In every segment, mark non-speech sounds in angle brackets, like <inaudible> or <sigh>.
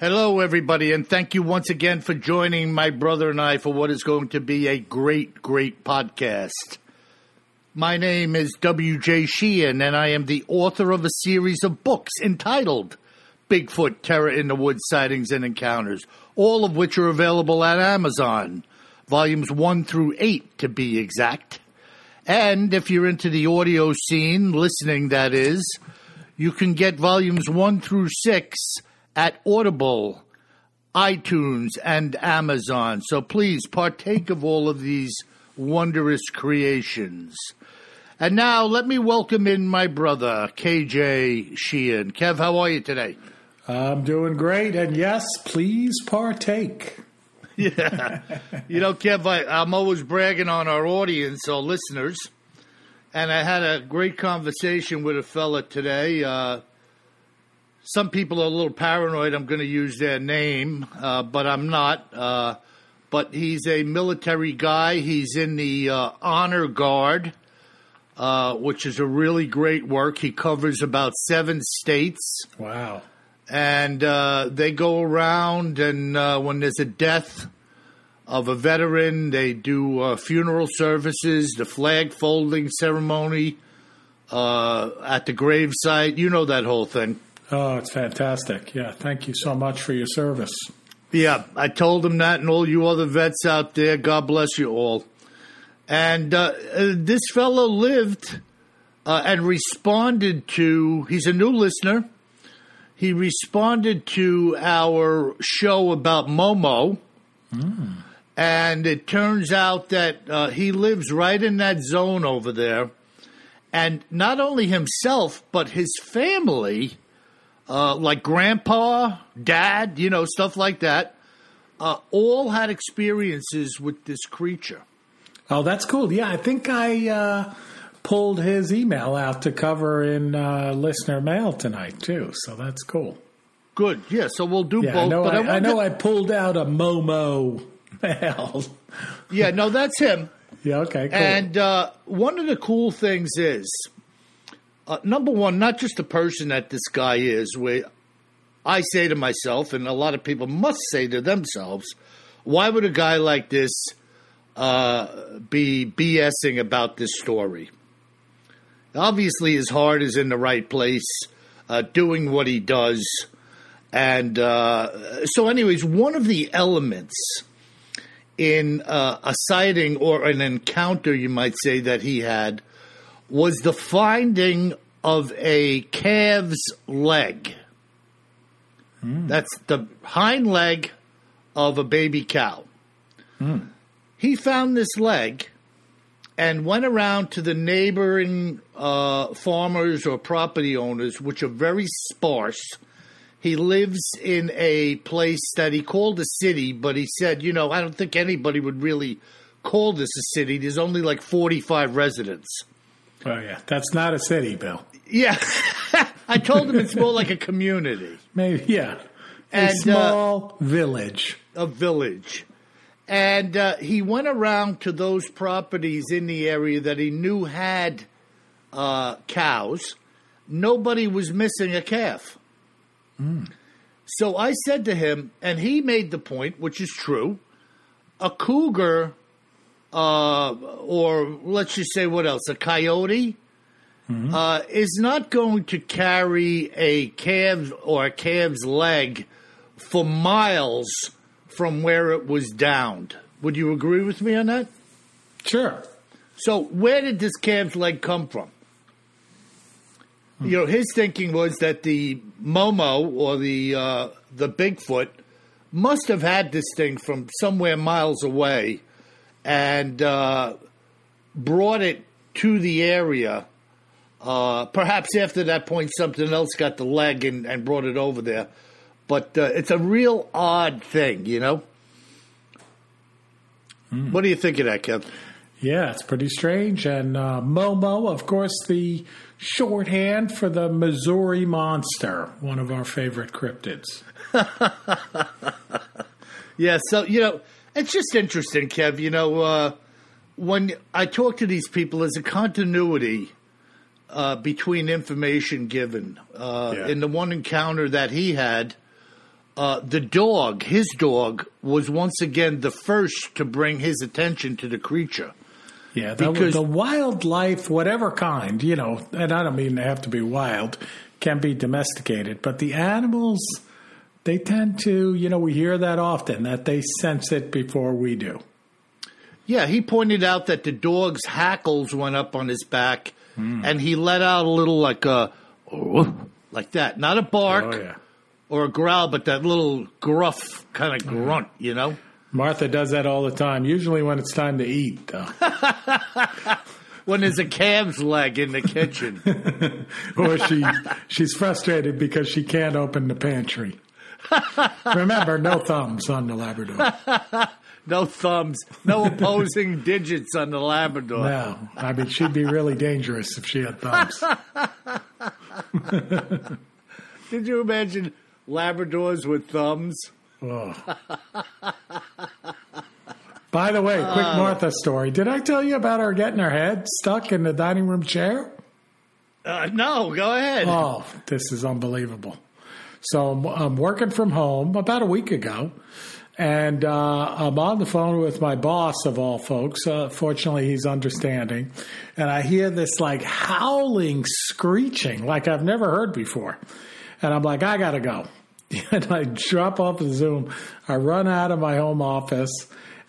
Hello, everybody, and thank you once again for joining my brother and I for what is going to be a great, great podcast. My name is W.J. Sheehan, and I am the author of a series of books entitled Bigfoot Terror in the Woods Sightings and Encounters, all of which are available at Amazon, volumes 1 through 8 to be exact. And if you're into the audio scene, listening that is, you can get volumes 1 through 6 at Audible, iTunes, and Amazon. So please partake of all of these wondrous creations. And now let me welcome in my brother, KJ Sheehan. Kev, how are you today? I'm doing great, and yes, please partake. <laughs> Yeah. you know, Kev, I, I'm always bragging on our audience, our listeners. And I had a great conversation with a fella today. Uh, some people are a little paranoid I'm going to use their name, uh, but I'm not. Uh, but he's a military guy. He's in the uh, Honor Guard, uh, which is a really great work. He covers about seven states Wow. and uh, they go around and uh, when there's a death of a veteran they do uh, funeral services the flag folding ceremony uh, at the gravesite you know that whole thing Oh, it's fantastic. Yeah, thank you so much for your service. yeah i told him that and all you other vets out there god bless you all and uh, uh, this fellow lived uh, and responded to he's a new listener he responded to our show about Momo, and it turns out that uh, he lives right in that zone over there. And not only himself, but his family, uh, like grandpa, dad, you know, stuff like that, uh, all had experiences with this creature. Oh, that's cool. Yeah, I think I uh, pulled his email out to cover in uh, listener mail tonight too. So that's cool. Good, yeah. So we'll do Yeah, both. I know. but I, want I know. to- I pulled out a Momo <laughs> mail. yeah, no, that's him. yeah. Okay. Cool. And uh, one of the cool things is, uh, number one, not just the person that this guy is. Where I say to myself, and a lot of people must say to themselves, why would a guy like this uh, be BSing about this story? Obviously, his heart is in the right place, uh, doing what he does. And uh, so, anyways, one of the elements in uh, a sighting or an encounter, you might say, that he had was the finding of a calf's leg. That's the hind leg of a baby cow. He found this leg and went around to the neighboring uh, farmers or property owners, which are very sparse. He lives in a place that he called a city, but he said, you know, I don't think anybody would really call this a city. There's only like 45 residents. Oh yeah, that's not a city, Bill. Yeah. <laughs> I told him it's more like a community, Maybe yeah. A And, uh, small village. a village. And uh, he went around to those properties in the area that he knew had uh, cows. Nobody was missing a calf. So I said to him, and he made the point, which is true a cougar, uh, or let's just say what else, a coyote, uh, is not going to carry a calf or a calf's leg for miles from where it was downed. Would you agree with me on that? Sure. So, where did this calf's leg come from? You know, his thinking was that the Momo or the uh, the Bigfoot must have had this thing from somewhere miles away and uh, brought it to the area. Uh, perhaps after that point, something else got the leg and, and brought it over there. But uh, it's a real odd thing, you know. What do you think of that, Kev? Yeah, it's pretty strange. And uh, Momo, of course, the shorthand for the Missouri Monster, one of our favorite cryptids. <laughs> Yeah, so you know, it's just interesting, Kev. You know, uh, when I talk to these people, there's a continuity uh, between information given. Uh, Yeah. In the one encounter that he had, uh, the dog, his dog, was once again the first to bring his attention to the creature. Yeah, the, Because- the wildlife, whatever kind, you know, and I don't mean they have to be wild, can be domesticated, but the animals, they tend to, you know, we hear that often, that they sense it before we do. Yeah, he pointed out that the dog's hackles went up on his back, hmm. and he let out a little like a like that, not a bark. Oh, yeah. or a growl, but that little gruff kind of grunt, you know? Martha does that all the time, usually when it's time to eat, though. <laughs> When there's a calf's leg in the kitchen. <laughs> or she she's frustrated because she can't open the pantry. <laughs> Remember, no thumbs on the Labrador. <laughs> no thumbs, no opposing <laughs> digits on the Labrador. No, I mean she'd be really dangerous if she had thumbs. Did you imagine Labradors with thumbs? Oh. By the way, quick Martha story. Did I tell you about her getting her head stuck in the dining room chair? Uh, no, go ahead. Oh, this is unbelievable. So I'm, I'm working from home about a week ago, and uh, I'm on the phone with my boss of all folks. Uh, fortunately, he's understanding, and I hear this like howling, screeching like I've never heard before, and I'm like, I gotta go. <laughs> And I drop off the Zoom. I run out of my home office,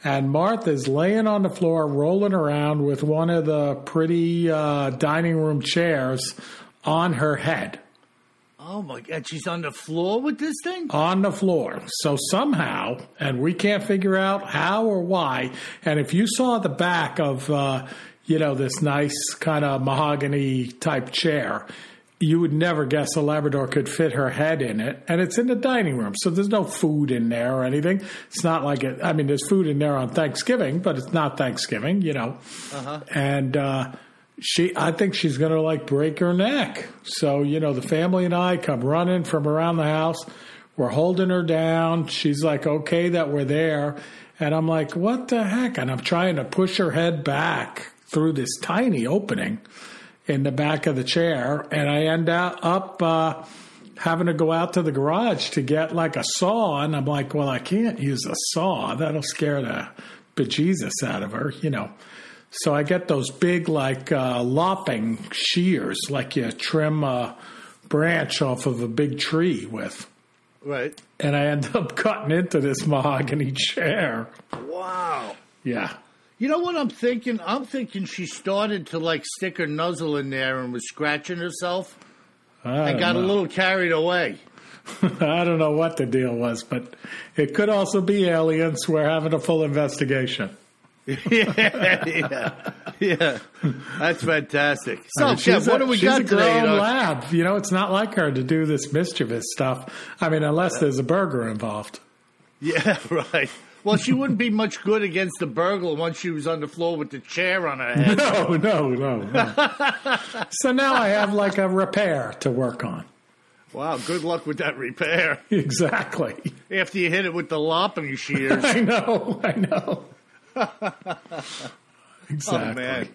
and Martha's laying on the floor, rolling around with one of the pretty uh, dining room chairs on her head, Oh my God, she's on the floor with this thing? on the floor. So somehow, and we can't figure out how or why. And if you saw the back of, uh, you know, this nice kind of mahogany type chair, you would never guess a Labrador could fit her head in it. And it's in the dining room, so there's no food in there or anything. It's not like it, I mean, there's food in there on Thanksgiving, but it's not Thanksgiving, you know. Uh-huh. And, uh, she, I think she's going to like break her neck. So, you know, the family and I come running from around the house. We're holding her down. She's like, okay that we're there. And I'm like, what the heck? And I'm trying to push her head back through this tiny opening in the back of the chair. And I end up, uh, having to go out to the garage to get like a saw. And I'm like, well, I can't use a saw. That'll scare the bejesus out of her, you know. So I get those big, like uh, lopping shears, like you trim a branch off of a big tree with. Right. And I end up <laughs> cutting into this mahogany chair. Wow. Yeah. You know what I'm thinking? I'm thinking she started to like stick her nuzzle in there and was scratching herself I and got a little carried away. <laughs> I don't know what the deal was, but it could also be aliens. We're having a full investigation. Yeah, <laughs> yeah, yeah. That's fantastic. So, I mean, she's what a- do we got a today? grown Uh, lab. You know, it's not like her to do this mischievous stuff. I mean, unless there's a burger involved. Yeah, <laughs> right. Well, she wouldn't be much good against the burglar once she was on the floor with the chair on her head. <laughs> No, no, no. no. so now I have like a repair to work on. Wow, good luck with that repair. Exactly. After you hit it with the lopping shears. I know. I know. <laughs> exactly. Oh, man.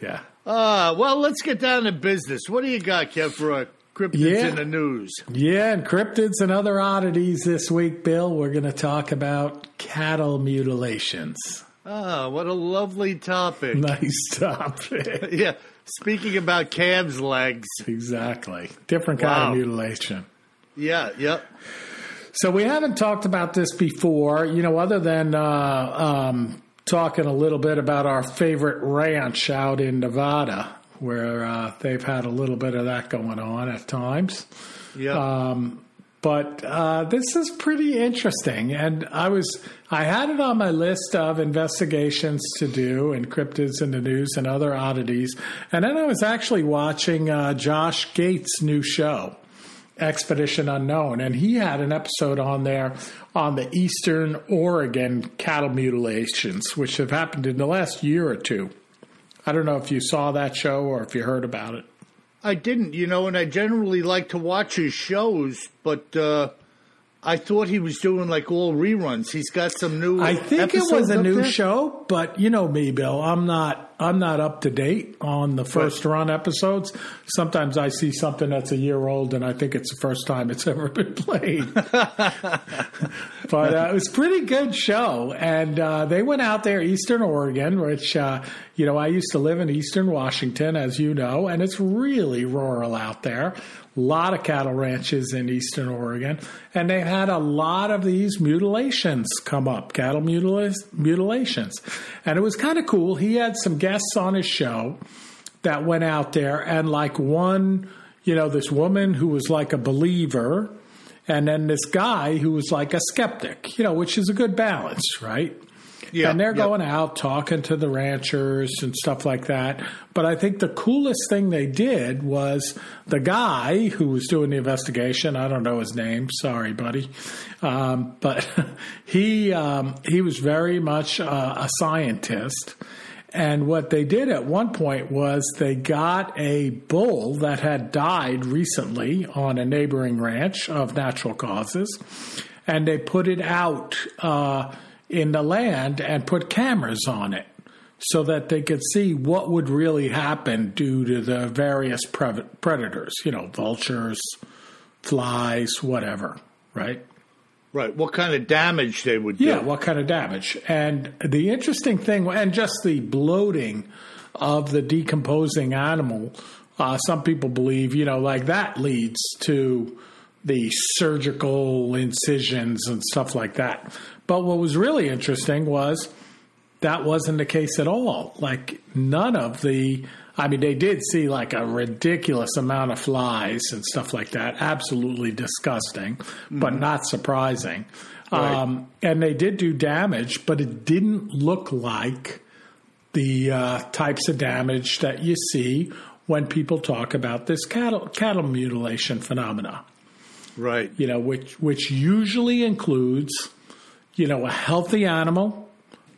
Yeah. Uh, well, let's get down to business. What do you got, Kev, for a cryptids Yeah. in the news? Yeah, and cryptids and other oddities this week, Bill. We're going to talk about cattle mutilations. Ah, what a lovely topic. <laughs> Nice topic. <laughs> Yeah, speaking about calves' legs. exactly. Different kind Wow. of mutilation. Yeah, yep. So we haven't talked about this before, you know, other than uh, um, talking a little bit about our favorite ranch out in Nevada, where uh, they've had a little bit of that going on at times. Yeah. Um, but uh, this is pretty interesting, and I was I had it on my list of investigations to do and cryptids in the news and other oddities, and then I was actually watching uh, Josh Gates' new show. Expedition Unknown, and he had an episode on there on the Eastern Oregon cattle mutilations, which have happened in the last year or two. I don't know if you saw that show or if you heard about it. I didn't, you know, and I generally like to watch his shows, but uh, I thought he was doing like all reruns. He's got some new. I think it was a new there? show, but you know me, Bill. I'm not. I'm not up to date on the first run episodes. Sometimes I see something that's a year old, and I think it's the first time it's <laughs> ever been played. <laughs> but uh, it was a pretty good show, and uh, they went out there, Eastern Oregon, which uh, you know I used to live in Eastern Washington, as you know, and it's really rural out there. A lot of cattle ranches in Eastern Oregon, and they had a lot of these mutilations come up, cattle mutila- mutilations, and it was kind of cool. He had some guests on his show that went out there, and like one, you know, this woman who was like a believer, and then this guy who was like a skeptic, you know, which is a good balance, right? Yeah, and they're yeah. going out talking to the ranchers and stuff like that. But I think the coolest thing they did was the guy who was doing the investigation. I don't know his name. Sorry, buddy. Um, but <laughs> he um, he was very much uh, a scientist. And what they did at one point was they got a bull that had died recently on a neighboring ranch of natural causes, and they put it out uh, in the land and put cameras on it so that they could see what would really happen due to the various pre- predators, you know, vultures, flies, whatever, right? Right. What kind of damage they would do? Yeah, what kind of damage? And the interesting thing, and just the bloating of the decomposing animal, uh, some people believe, you know, like that leads to the surgical incisions and stuff like that. But what was really interesting was that wasn't the case at all. Like, none of the. I mean, they did see like a ridiculous amount of flies and stuff like that. Absolutely disgusting, but not surprising. Right. Um, and they did do damage, but it didn't look like the uh, types of damage that you see when people talk about this cattle cattle mutilation phenomena. Right. You know, which which usually includes, you know, a healthy animal,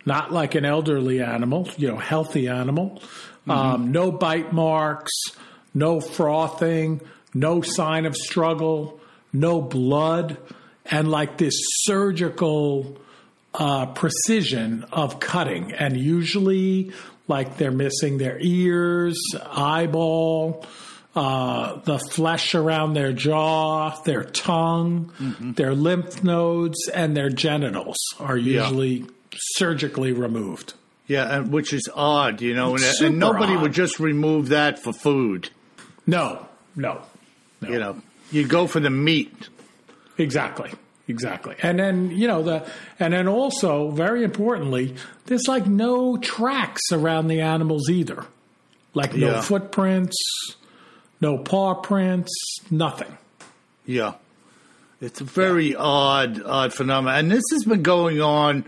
not like an elderly animal. You know, healthy animal, um, no bite marks, no frothing, no sign of struggle, no blood, and like this surgical uh, precision of cutting. And usually, like they're missing their ears, eyeball, uh, the flesh around their jaw, their tongue, their lymph nodes, and their genitals are usually surgically removed. Yeah, and which is odd, you know, and, and nobody odd. would just remove that for food. No, no, no. You know, you go for the meat. Exactly. Exactly. And then, you know, the and then also very importantly, there's like no tracks around the animals either. Like no Yeah. footprints, no paw prints, nothing. Yeah. It's a very odd, odd phenomenon. And this has been going on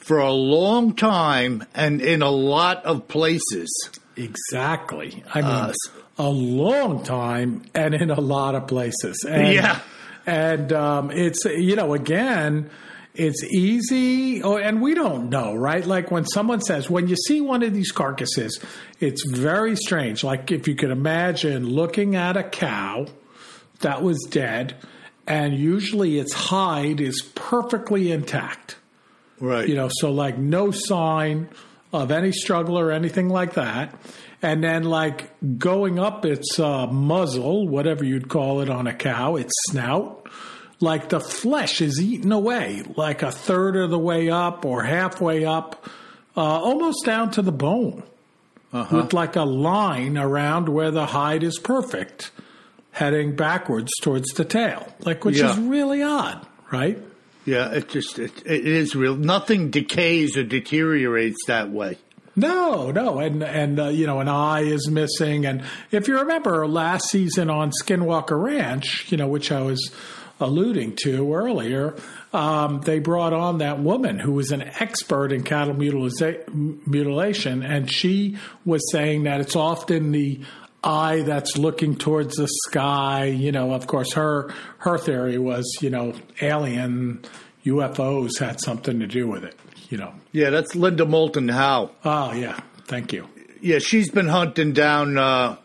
for a long time and in a lot of places. Exactly. I mean, Uh, a long time and in a lot of places. <laughs> And, Yeah. And um, it's, you know, again, it's easy, oh, and we don't know, right? Like when someone says, when you see one of these carcasses, it's very strange. Like if you could imagine looking at a cow that was dead, and usually its hide is perfectly intact Right. you know, so like no sign of any struggle or anything like that. And then like going up its uh, muzzle, whatever you'd call it on a cow, its snout, like the flesh is eaten away, like a third of the way up or halfway up, uh, almost down to the bone, with like a line around where the hide is perfect, heading backwards towards the tail, like which Yeah. is really odd, right? Yeah, it just it, it is real. Nothing decays or deteriorates that way. No, no, and and uh, you know an eye is missing, and if you remember last season on Skinwalker Ranch, you know which I was alluding to earlier, um, they brought on that woman who was an expert in cattle mutilation, and she was saying that it's often the eye that's looking towards the sky. You know, of course, her her theory was, you know, alien UFOs had something to do with it. You know. Yeah, that's Linda Moulton Howe. Oh yeah, thank you. Yeah, she's been hunting down uh,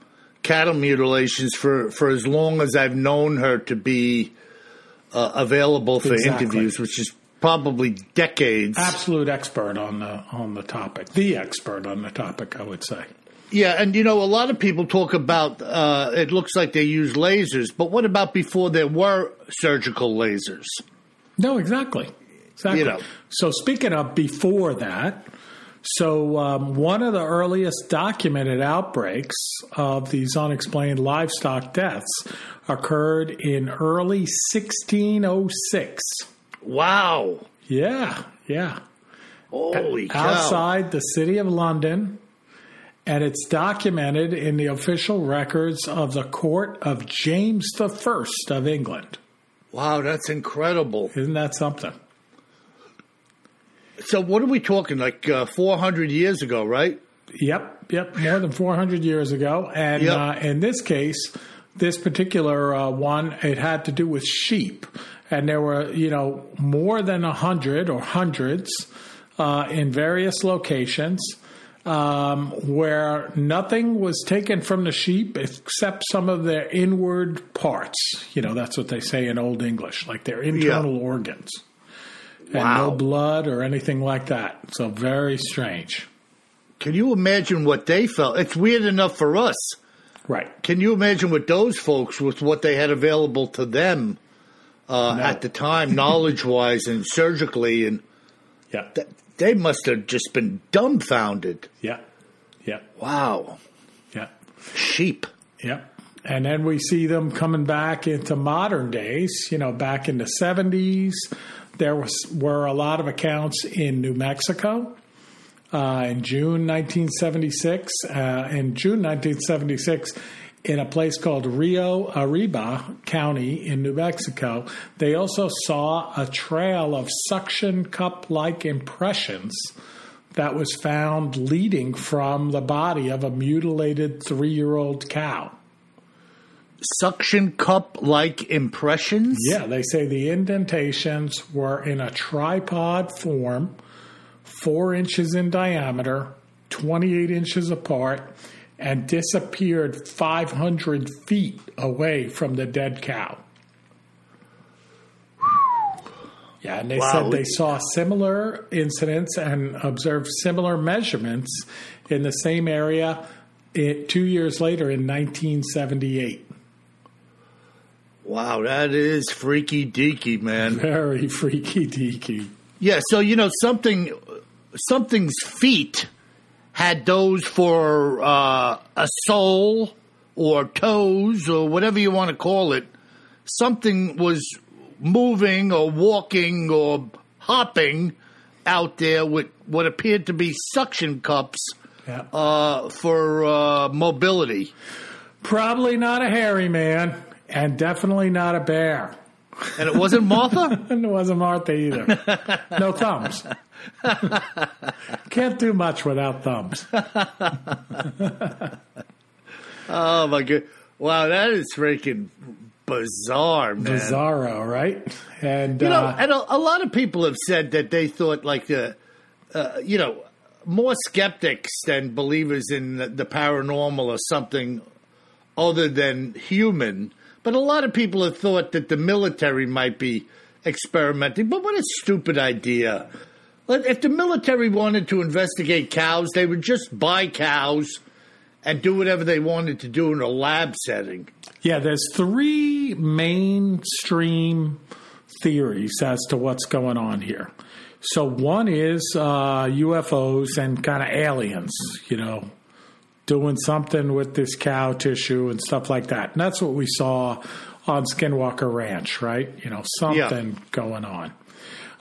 cattle mutilations for for as long as I've known her to be uh, available for Exactly. interviews, which is probably decades. Absolute expert on the on the topic, the expert on the topic, I would say. Yeah, and you know, a lot of people talk about uh, it looks like they use lasers, but what about before there were surgical lasers? No, exactly. Exactly. You know. So, speaking of before that, so um, one of the earliest documented outbreaks of these unexplained livestock deaths occurred in early 1606. Wow. Yeah, yeah. Holy cow. Outside the city of London. And it's documented in the official records of the court of James I of England. Wow, that's incredible. Isn't that something? So, what are we talking? Like uh, 400 years ago, right? Yep, yep, more than 400 years ago. And Yep. uh, in this case, this particular uh, one, it had to do with sheep. And there were, you know, more than a hundred or hundreds uh, in various locations um, where nothing was taken from the sheep except some of their inward parts. You know, that's what they say in Old English, like their internal organs. And Wow. no blood or anything like that. So very strange. Can you imagine what they felt? It's weird enough for us. Right. Can you imagine what those folks with what they had available to them uh, No. at the time, knowledge wise and surgically, and Yeah. th- they must have just been dumbfounded. Yeah. Yeah. Wow, Yeah. sheep. Yeah. And then we see them coming back into modern days, you know, back in the 70s. There was were a lot of accounts in New Mexico uh, in June 1976. Uh, in June 1976, in a place called Rio Arriba County in New Mexico, they also saw a trail of suction cup like impressions that was found leading from the body of a mutilated three year old cow. Suction cup like impressions. Yeah, they say the indentations were in a tripod form, four inches in diameter, 28 inches apart, and disappeared 500 feet away from the dead cow. Yeah, and they Wow. said they saw similar incidents and observed similar measurements in the same area it, two years later in 1978. Wow, that is freaky deaky, man. <laughs> Very freaky deaky. Yeah, so you know something, something's feet had those for uh, a sole or toes or whatever you want to call it. Something was moving or walking or hopping out there with what appeared to be suction cups Yeah. uh, for uh, mobility. Probably not a hairy man, and definitely not a bear. And it wasn't Martha? <laughs> And it wasn't Martha either. <laughs> No thumbs. <laughs> Can't do much without thumbs. <laughs> oh my god! Wow, that is freaking bizarre, man. Bizarro, right? And You know, uh, and a, a lot of people have said that they thought like the, uh, you know, more skeptics than believers in the, the paranormal or something other than human. But a lot of people have thought that the military might be experimenting. But what a stupid idea! If the military wanted to investigate cows, they would just buy cows and do whatever they wanted to do in a lab setting. yeah, there's three mainstream theories as to what's going on here. So one is uh, UFOs and kind of aliens, you know, doing something with this cow tissue and stuff like that. And that's what we saw on Skinwalker Ranch, right? You know, something going on.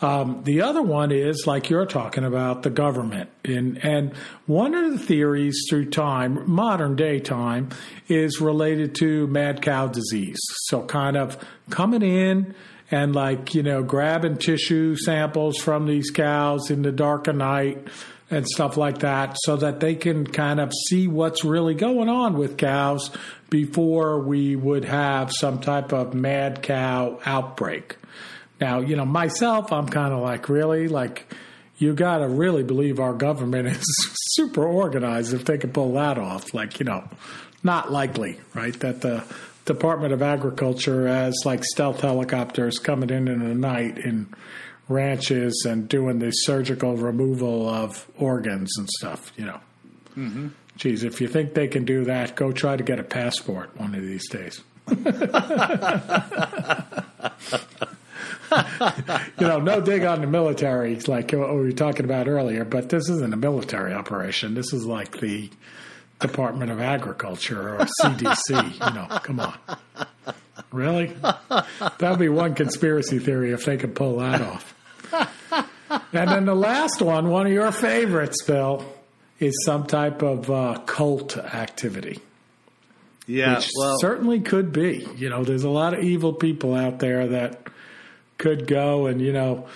Um, the other one is like you're talking about the government, and and one of the theories through time, modern day time, is related to mad cow disease. So kind of coming in and like you know grabbing tissue samples from these cows in the dark of night and stuff like that, so that they can kind of see what's really going on with cows before we would have some type of mad cow outbreak. Now, you know, myself, I'm kind of like, really? Like, you got to really believe our government is <laughs> super organized if they can pull that off. Like, you know, not likely, right? That the Department of Agriculture has like stealth helicopters coming in in the night in ranches and doing the surgical removal of organs and stuff, you know. Mm-hmm. Geez, if you think they can do that, go try to get a passport one of these days. <laughs> you know, no dig on the military, like what we were talking about earlier, but this isn't a military operation. This is like the Department of Agriculture or CDC. you know, come on. Really? That'd be one conspiracy theory if they could pull that off. And then the last one, one of your favorites, Bill, is some type of uh, cult activity. Yeah, which well, certainly could be. You know, there's a lot of evil people out there that could go and, you know,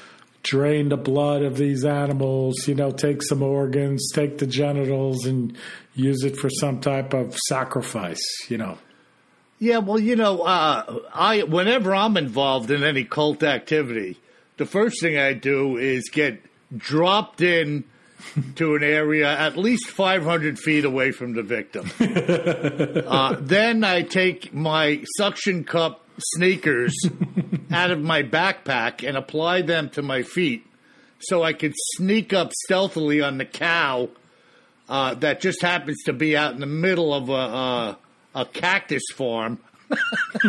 drain the blood of these animals, you know, take some organs, take the genitals and use it for some type of sacrifice, you know. Yeah, well, you know, uh, I whenever I'm involved in any cult activity, the first thing I do is get dropped in to an area at least 500 feet away from the victim. <laughs> uh, then I take my suction cup sneakers <laughs> out of my backpack and apply them to my feet so I could sneak up stealthily on the cow uh, that just happens to be out in the middle of a, a, a cactus farm. <laughs>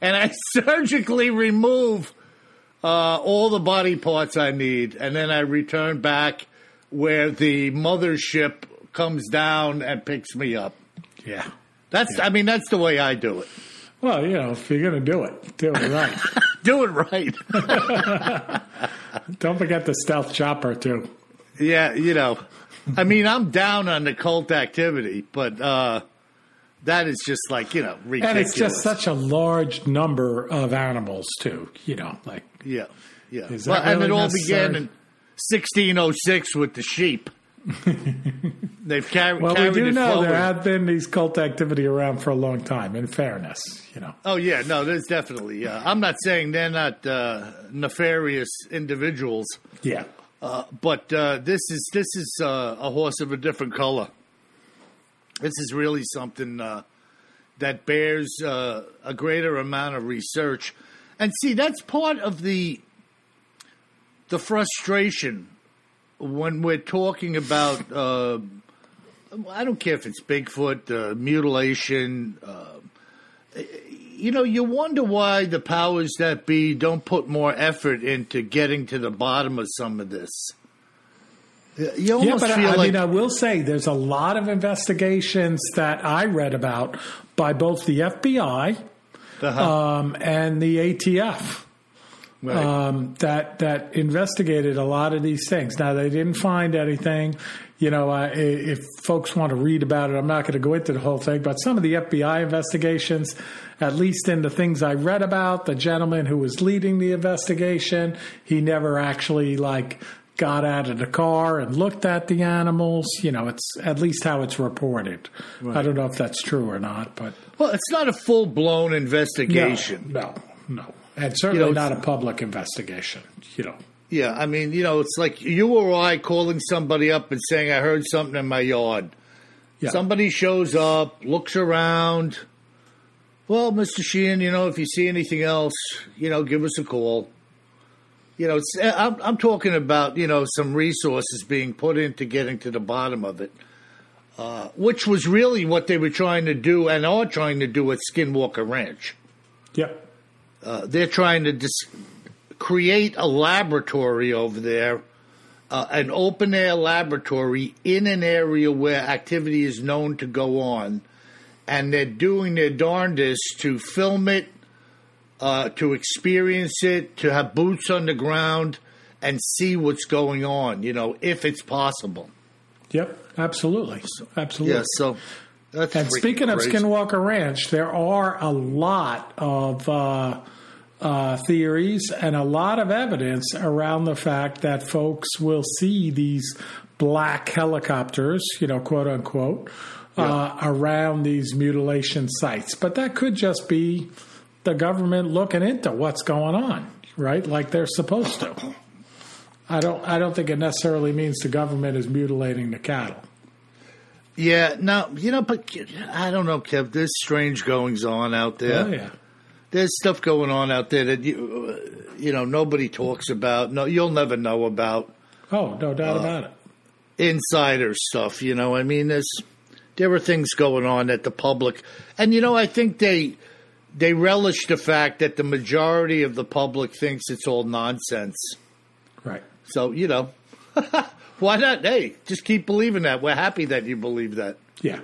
and I surgically remove uh, all the body parts I need, and then I return back where the mothership comes down and picks me up. Yeah. That's, Yeah. I mean, that's the way I do it. Well, you know, if you're going to do it, do it right. <laughs> Do it right. <laughs> Don't forget the stealth chopper, too. yeah, you know, I mean, I'm down on the cult activity, but uh, that is just like, you know, ridiculous. And it's just such a large number of animals, too, you know, like. Yeah, yeah. Well, that and it really all began in 1606 with the sheep. <laughs> They've carried. Well, we do know forward. there have been these cult activity around for a long time, in fairness, you know. Oh yeah, no, there's definitely. Uh, I'm not saying they're not uh, nefarious individuals, Yeah. uh, but uh, this is this is uh, a horse of a different color. This is really something uh, that bears uh, a greater amount of research, and see that's part of the the frustration when we're talking about. Uh, I don't care if it's Bigfoot, uh, mutilation. Uh, you know, you wonder why the powers that be don't put more effort into getting to the bottom of some of this. You Yeah, but I, feel I like mean, I will say there's a lot of investigations that I read about by both the FBI Uh-huh. um, and the ATF. Right. um, that that investigated a lot of these things. Now they didn't find anything. You know, uh, if folks want to read about it, I'm not going to go into the whole thing. But some of the FBI investigations, at least in the things I read about, the gentleman who was leading the investigation, he never actually like got out of the car and looked at the animals. You know, it's at least how it's reported. I don't know if that's true or not, but well, it's not a full blown investigation. no, no, no. And certainly You know, not a public investigation. You know. Yeah, I mean, you know, it's like you or I calling somebody up and saying, "I heard something in my yard." Yeah. Somebody shows up, looks around. Well, Mister Sheehan, you know, if you see anything else, you know, give us a call. You know, it's, I'm, I'm talking about you know some resources being put into getting to the bottom of it, uh, which was really what they were trying to do and are trying to do at Skinwalker Ranch. Yep. Uh, they're trying to dis- create a laboratory over there, uh, an open air laboratory in an area where activity is known to go on, and they're doing their darndest to film it, uh, to experience it, to have boots on the ground and see what's going on. You know, if it's possible. Yep, absolutely, absolutely. Yeah. So. That's and speaking of crazy. Skinwalker Ranch, there are a lot of uh, uh, theories and a lot of evidence around the fact that folks will see these black helicopters, you know, quote unquote, uh, around these mutilation sites. But that could just be the government looking into what's going on, right? Like they're supposed to. I don't. I don't think it necessarily means the government is mutilating the cattle. Yeah, no, you know, but I don't know, Kev. There's strange goings on out there. Oh yeah. There's stuff going on out there that you, uh, you know, nobody talks about. No, you'll never know about Oh, no doubt about it. insider stuff. You know, I mean, there's there are things going on that the public, and you know, I think they they relish the fact that the majority of the public thinks it's all nonsense. Right. So you know, <laughs> why not? Hey, just keep believing that. We're happy that you believe that. Yeah.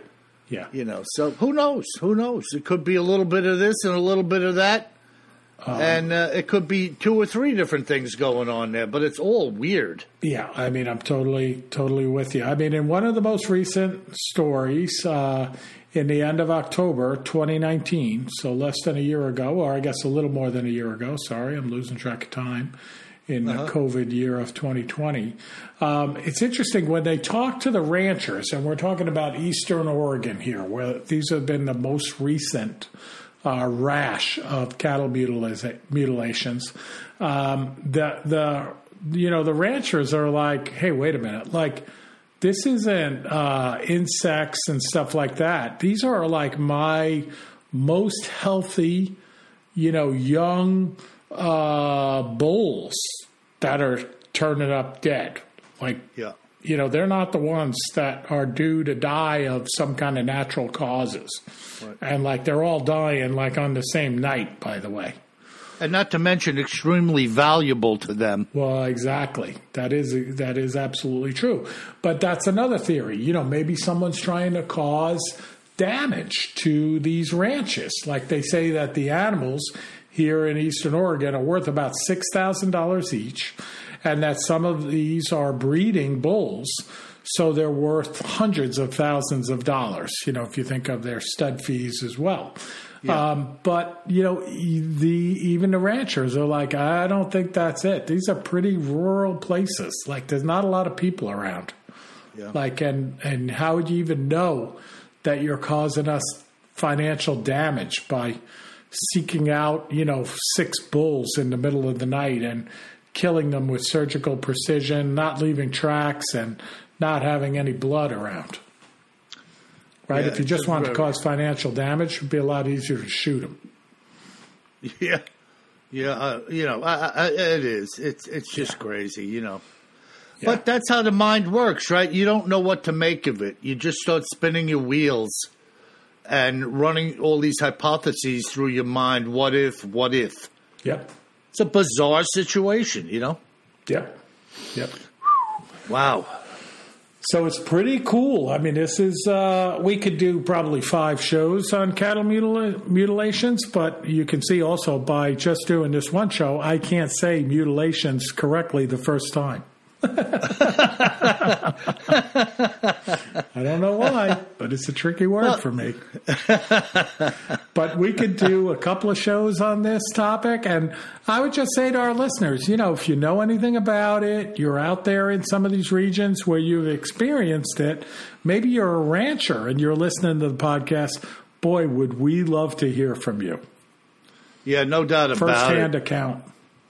Yeah. You know, so who knows? Who knows? It could be a little bit of this and a little bit of that, and uh, it could be two or three different things going on there. But it's all weird. Yeah, I mean, I'm totally, totally with you. I mean, in one of the most recent stories, uh, in the end of October 2019, so less than a year ago, or I guess a little more than a year ago. Sorry, I'm losing track of time. In the COVID year of 2020, um, it's interesting when they talk to the ranchers, and we're talking about Eastern Oregon here, where these have been the most recent uh, rash of cattle mutilations. Um, the the you know the ranchers are like, hey, wait a minute, like this isn't uh, insects and stuff like that. These are like my most healthy, you know, young uh, bulls that are turning up dead. Like Yeah. you know, they're not the ones that are due to die of some kind of natural causes. And like they're all dying like on the same night, by the way. And not to mention extremely valuable to them. Well, exactly. That is that is absolutely true. But that's another theory. You know, maybe someone's trying to cause damage to these ranches. Like they say that the animals here in Eastern Oregon are worth about six thousand dollars each, and that some of these are breeding bulls. So they're worth hundreds of thousands of dollars, you know, if you think of their stud fees as well. Um, but you know, the even the ranchers are like, I don't think that's it. These are pretty rural places. Like, there's not a lot of people around. Yeah. Like, and and how would you even know that you're causing us financial damage by seeking out, you know, six bulls in the middle of the night and killing them with surgical precision, not leaving tracks, and not having any blood around? Right? Yeah, if you just want to cause financial damage, it would be a lot easier to shoot them. Yeah. Yeah, uh, you know, I, I, it is. It's it's just crazy, you know. Yeah. But that's how the mind works, right? You don't know what to make of it. You just start spinning your wheels and running all these hypotheses through your mind. What if? What if? Yep. It's a bizarre situation, you know. Yep. Yep. Wow. So it's pretty cool. I mean, this is, uh, we could do probably five shows on cattle mutila- mutilations, but you can see also by just doing this one show, I can't say mutilations correctly the first time. I don't know why, but it's a tricky word for me. but we could do a couple of shows on this topic. And I would just say to our listeners, you know, if you know anything about it, you're out there in some of these regions where you've experienced it, maybe you're a rancher and you're listening to the podcast. Boy, would we love to hear from you. Yeah, no doubt about First hand it. account.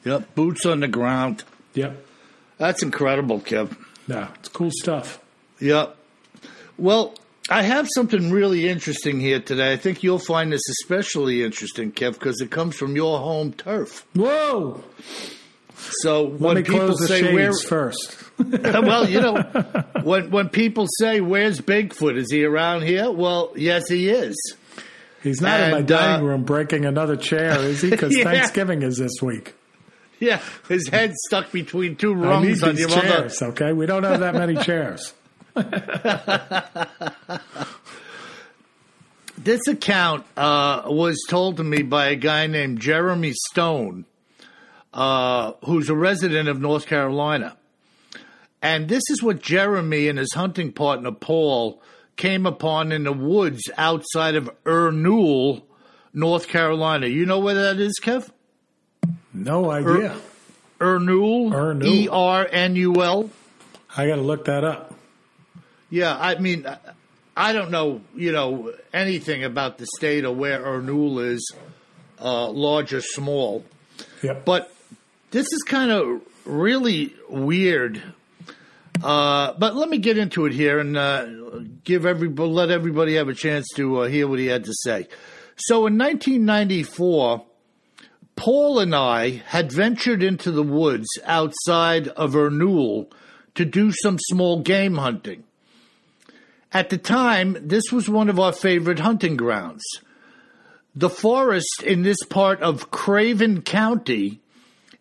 Yep, boots on the ground. Yep. That's incredible, Kev. Yeah, it's cool stuff. Yep. Well, I have something really interesting here today. I think you'll find this especially interesting, Kev, because it comes from your home turf. Whoa! So Let when people say where, first. <laughs> <laughs> well, you know, when when people say where's Bigfoot? Is he around here? Well, yes, he is. He's not in my dining uh, room breaking another chair, is he? Because <laughs> Yeah. Thanksgiving is this week. <laughs> Yeah, his head stuck between two rungs on your chairs, okay? We don't have that many <laughs> chairs. <laughs> this account uh, was told to me by a guy named Jeremy Stone, uh, who's a resident of North Carolina. And this is what Jeremy and his hunting partner Paul came upon in the woods outside of Ernul, North Carolina. You know where that is, Kev? No idea. Ernul, Ernul. E R N U L. I got to look that up. Yeah, I mean, I don't know, you know, anything about the state or where Ernul is, uh, large or small. Yep. But this is kind of really weird. Uh, but let me get into it here and uh, give everybody, let everybody have a chance to uh, hear what he had to say. So in 1994, Paul and I had ventured into the woods outside of Ernul to do some small game hunting. At the time, this was one of our favorite hunting grounds. The forest in this part of Craven County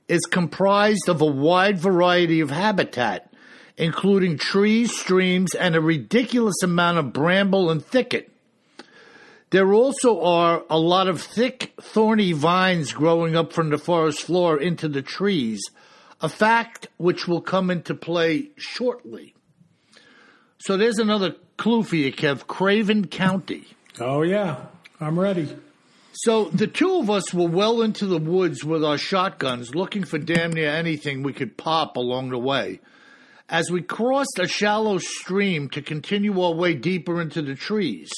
is comprised of a wide variety of habitat, including trees, streams, and a ridiculous amount of bramble and thicket. There also are a lot of thick, thorny vines growing up from the forest floor into the trees, a fact which will come into play shortly. So there's another clue for you, Kev Craven County. Oh, yeah. I'm ready. So the two of us were well into the woods with our shotguns, looking for damn near anything we could pop along the way. As we crossed a shallow stream to continue our way deeper into the trees.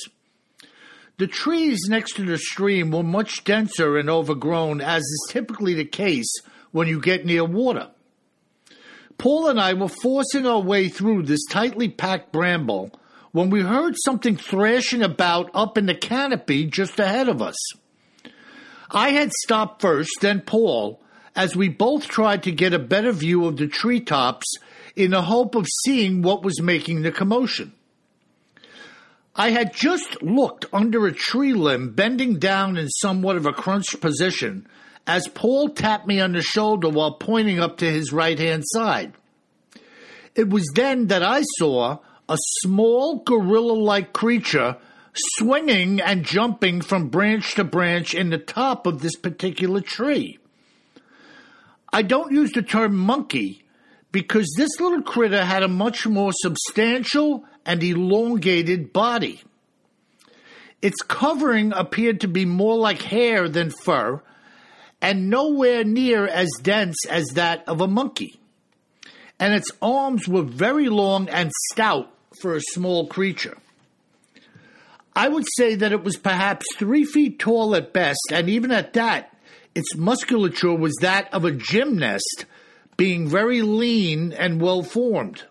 The trees next to the stream were much denser and overgrown, as is typically the case when you get near water. Paul and I were forcing our way through this tightly packed bramble when we heard something thrashing about up in the canopy just ahead of us. I had stopped first, then Paul, as we both tried to get a better view of the treetops in the hope of seeing what was making the commotion. I had just looked under a tree limb, bending down in somewhat of a crunched position, as Paul tapped me on the shoulder while pointing up to his right hand side. It was then that I saw a small gorilla like creature swinging and jumping from branch to branch in the top of this particular tree. I don't use the term monkey because this little critter had a much more substantial and elongated body. Its covering appeared to be more like hair than fur and nowhere near as dense as that of a monkey. And its arms were very long and stout for a small creature. I would say that it was perhaps three feet tall at best, and even at that, its musculature was that of a gymnast, being very lean and well formed.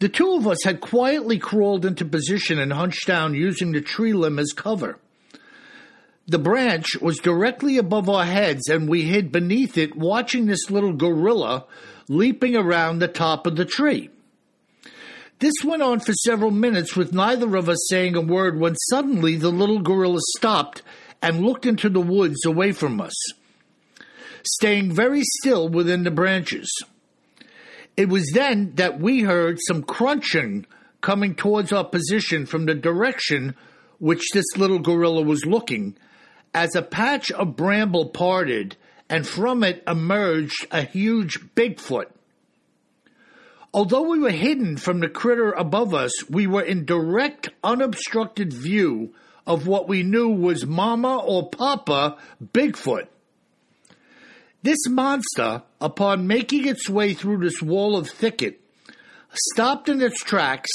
The two of us had quietly crawled into position and hunched down using the tree limb as cover. The branch was directly above our heads, and we hid beneath it, watching this little gorilla leaping around the top of the tree. This went on for several minutes with neither of us saying a word when suddenly the little gorilla stopped and looked into the woods away from us, staying very still within the branches. It was then that we heard some crunching coming towards our position from the direction which this little gorilla was looking, as a patch of bramble parted and from it emerged a huge Bigfoot. Although we were hidden from the critter above us, we were in direct, unobstructed view of what we knew was Mama or Papa Bigfoot. This monster, upon making its way through this wall of thicket, stopped in its tracks,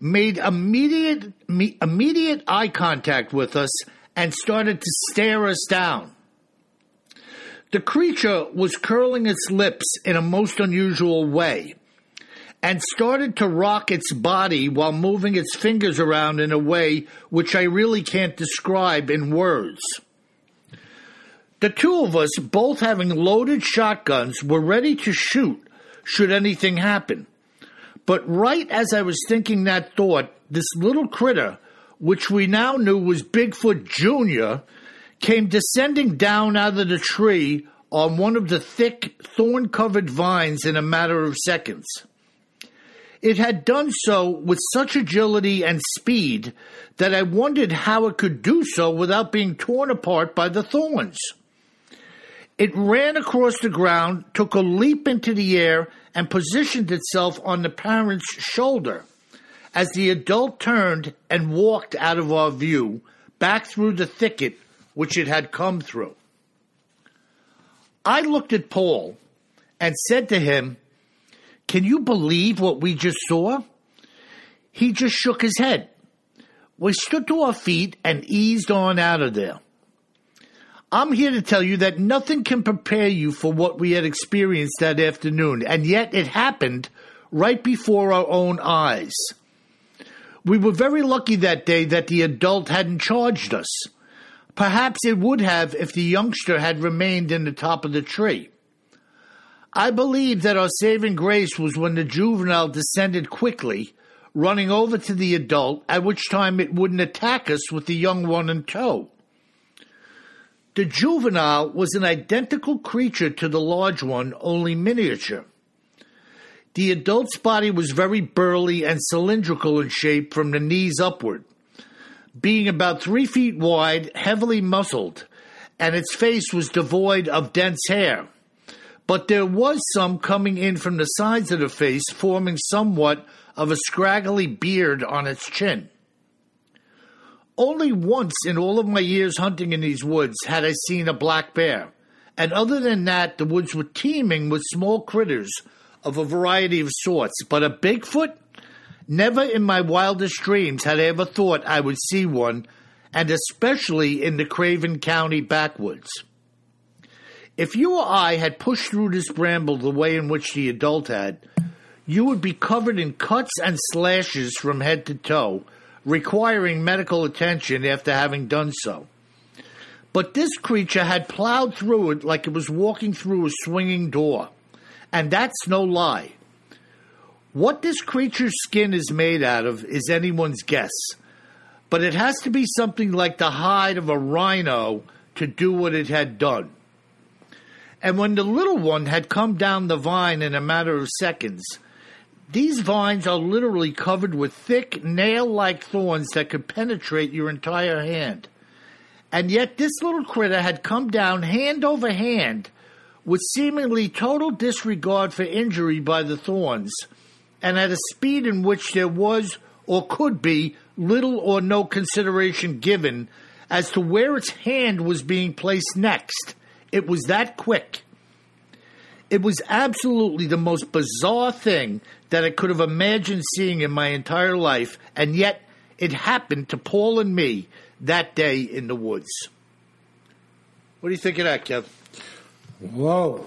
made immediate, me, immediate eye contact with us, and started to stare us down. The creature was curling its lips in a most unusual way and started to rock its body while moving its fingers around in a way which I really can't describe in words. The two of us, both having loaded shotguns, were ready to shoot should anything happen. But right as I was thinking that thought, this little critter, which we now knew was Bigfoot Jr., came descending down out of the tree on one of the thick, thorn covered vines in a matter of seconds. It had done so with such agility and speed that I wondered how it could do so without being torn apart by the thorns. It ran across the ground, took a leap into the air, and positioned itself on the parent's shoulder as the adult turned and walked out of our view back through the thicket which it had come through. I looked at Paul and said to him, Can you believe what we just saw? He just shook his head. We stood to our feet and eased on out of there. I'm here to tell you that nothing can prepare you for what we had experienced that afternoon, and yet it happened right before our own eyes. We were very lucky that day that the adult hadn't charged us. Perhaps it would have if the youngster had remained in the top of the tree. I believe that our saving grace was when the juvenile descended quickly, running over to the adult, at which time it wouldn't attack us with the young one in tow. The juvenile was an identical creature to the large one, only miniature. The adult's body was very burly and cylindrical in shape from the knees upward, being about three feet wide, heavily muscled, and its face was devoid of dense hair. But there was some coming in from the sides of the face, forming somewhat of a scraggly beard on its chin. Only once in all of my years hunting in these woods had I seen a black bear, and other than that, the woods were teeming with small critters of a variety of sorts. But a Bigfoot? Never in my wildest dreams had I ever thought I would see one, and especially in the Craven County backwoods. If you or I had pushed through this bramble the way in which the adult had, you would be covered in cuts and slashes from head to toe requiring medical attention after having done so. But this creature had plowed through it like it was walking through a swinging door. And that's no lie. What this creature's skin is made out of is anyone's guess. But it has to be something like the hide of a rhino to do what it had done. And when the little one had come down the vine in a matter of seconds, these vines are literally covered with thick, nail like thorns that could penetrate your entire hand. And yet, this little critter had come down hand over hand with seemingly total disregard for injury by the thorns, and at a speed in which there was or could be little or no consideration given as to where its hand was being placed next. It was that quick. It was absolutely the most bizarre thing that I could have imagined seeing in my entire life, and yet it happened to Paul and me that day in the woods. What do you think of that, Kev? Whoa.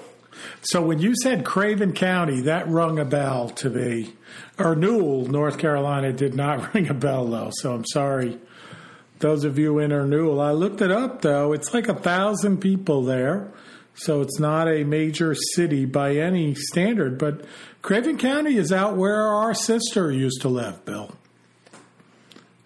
So when you said Craven County, that rung a bell to me. Ernul, North Carolina, did not <laughs> ring a bell though. So I'm sorry, those of you in Ernul. I looked it up though. It's like a thousand people there. So it's not a major city by any standard, but Craven County is out where our sister used to live, Bill.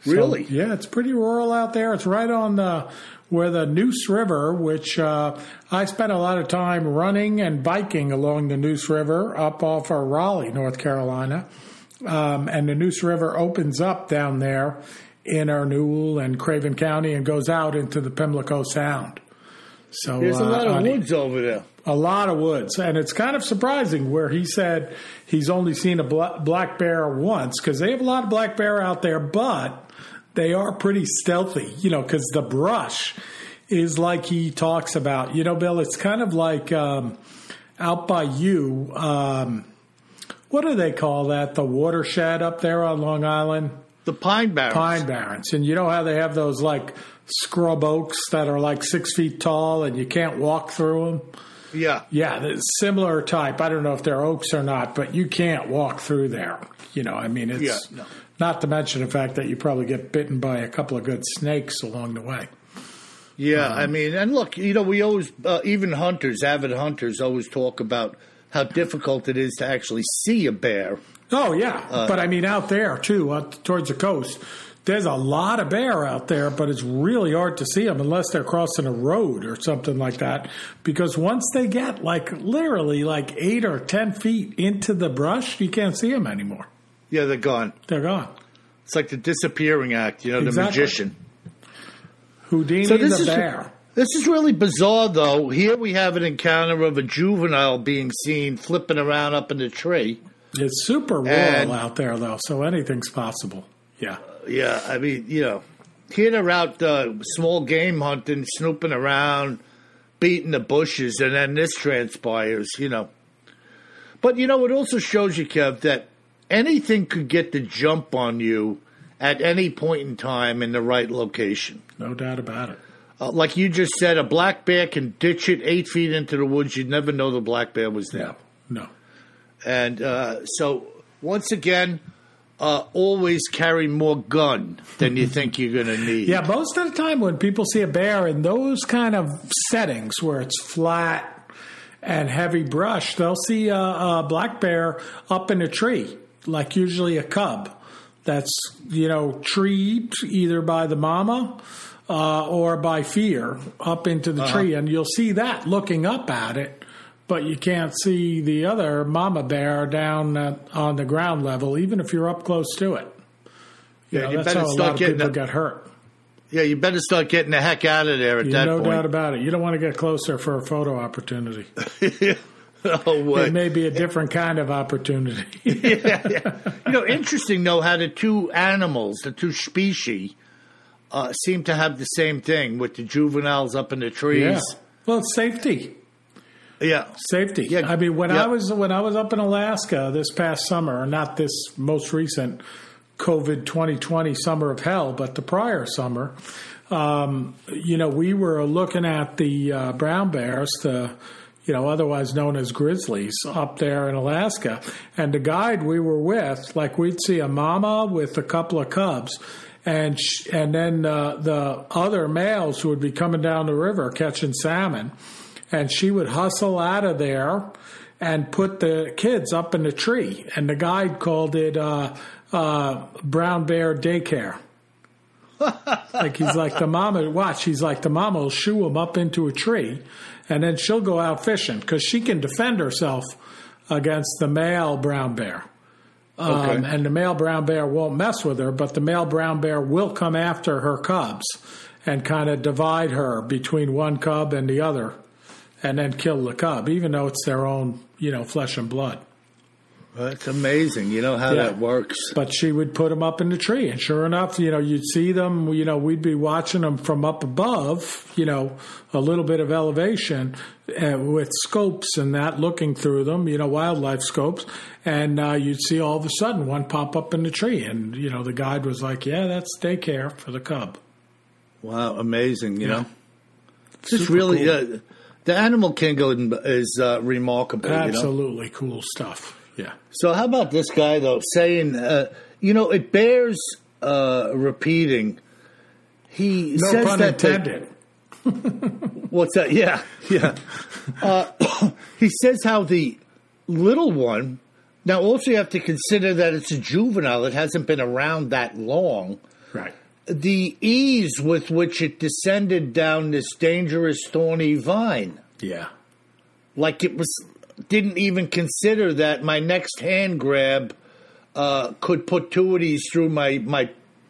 So, really? Yeah, it's pretty rural out there. It's right on the where the Neuse River, which uh, I spent a lot of time running and biking along the Neuse River up off of Raleigh, North Carolina. Um, and the Neuse River opens up down there in Ernul and Craven County and goes out into the Pamlico Sound. So there's a lot of uh, woods over there. A lot of woods, and it's kind of surprising where he said he's only seen a black bear once because they have a lot of black bear out there, but they are pretty stealthy, you know, because the brush is like he talks about. You know, Bill, it's kind of like um, out by you. Um, what do they call that? The watershed up there on Long Island. The Pine Barrens. Pine Barrens. And you know how they have those like scrub oaks that are like six feet tall and you can't walk through them? Yeah. Yeah, similar type. I don't know if they're oaks or not, but you can't walk through there. You know, I mean, it's yeah, no. not to mention the fact that you probably get bitten by a couple of good snakes along the way. Yeah, um, I mean, and look, you know, we always, uh, even hunters, avid hunters, always talk about how difficult it is to actually see a bear. Oh yeah, uh, but I mean out there too, uh, towards the coast, there's a lot of bear out there, but it's really hard to see them unless they're crossing a road or something like that. Because once they get like literally like eight or ten feet into the brush, you can't see them anymore. Yeah, they're gone. They're gone. It's like the disappearing act, you know, the Exactly. magician. Houdini So this the is bear. this is really bizarre, though. Here we have an encounter of a juvenile being seen flipping around up in the tree. It's super rural And- out there, though, so anything's possible. Yeah. Yeah, I mean, you know, here they're out uh, small game hunting, snooping around, beating the bushes, and then this transpires, you know. But, you know, it also shows you, Kev, that anything could get the jump on you at any point in time in the right location. No doubt about it. Uh, like you just said, a black bear can ditch it eight feet into the woods. You'd never know the black bear was there. No. No. And uh, so, once again, uh, always carry more gun than you think you're going to need. Yeah, most of the time when people see a bear in those kind of settings where it's flat and heavy brush, they'll see a, a black bear up in a tree, like usually a cub that's, you know, treed either by the mama uh, or by fear up into the tree. And you'll see that looking up at it, but you can't see the other mama bear down at, on the ground level, even if you're up close to it. You Yeah, know, you that's better how a start getting people a- get hurt. Yeah, you better start getting the heck out of there at Yeah, that no point. doubt about it. You don't want to get closer for a photo opportunity. <laughs> oh, wait. It may be a different kind of opportunity. <laughs> You know, interesting though how the two animals, the two species, uh, seem to have the same thing with the juveniles up in the trees. yeah. Well, it's safety. Yeah. Safety. Yeah, I mean, when yeah. I was when I was up in Alaska this past summer, not this most recent COVID 2020 summer of hell, but the prior summer, um, you know, we were looking at the uh, brown bears, the you know, otherwise known as grizzlies, up there in Alaska. And the guide we were with, like we'd see a mama with a couple of cubs. And sh- and then uh, the other males who would be coming down the river catching salmon, and she would hustle out of there and put the kids up in the tree. And the guide called it uh, uh, brown bear daycare. <laughs> like he's like the mama. Watch, he's like the mama will shoo him up into a tree, and then she'll go out fishing because she can defend herself against the male brown bear. Um, Okay. and the male brown bear won't mess with her, but the male brown bear will come after her cubs and kind of divide her between one cub and the other, and then kill the cub, even though it's their own, you know, flesh and blood. That's amazing. You know how Yeah. that works. But she would put them up in the tree, and sure enough, you know, you'd see them. You know, we'd be watching them from up above. You know, a little bit of elevation uh, with scopes and that, looking through them. You know, wildlife scopes, and uh, you'd see all of a sudden one pop up in the tree, and you know, the guide was like, "Yeah, that's daycare for the cub." Wow, amazing. You Yeah. know, just Super really, cool. uh, the animal kingdom is uh, remarkable. You know? Absolutely cool stuff. Yeah. So how about this guy though saying, uh, you know, it bears uh, repeating. He No says pun that intended. <laughs> what's that? Yeah, yeah. <laughs> uh, <coughs> he says how the little one. Now, also you have to consider that it's a juvenile. It hasn't been around that long. Right. The ease with which it descended down this dangerous thorny vine, Yeah. like it was, didn't even consider that my next hand grab uh, could put two of these through my my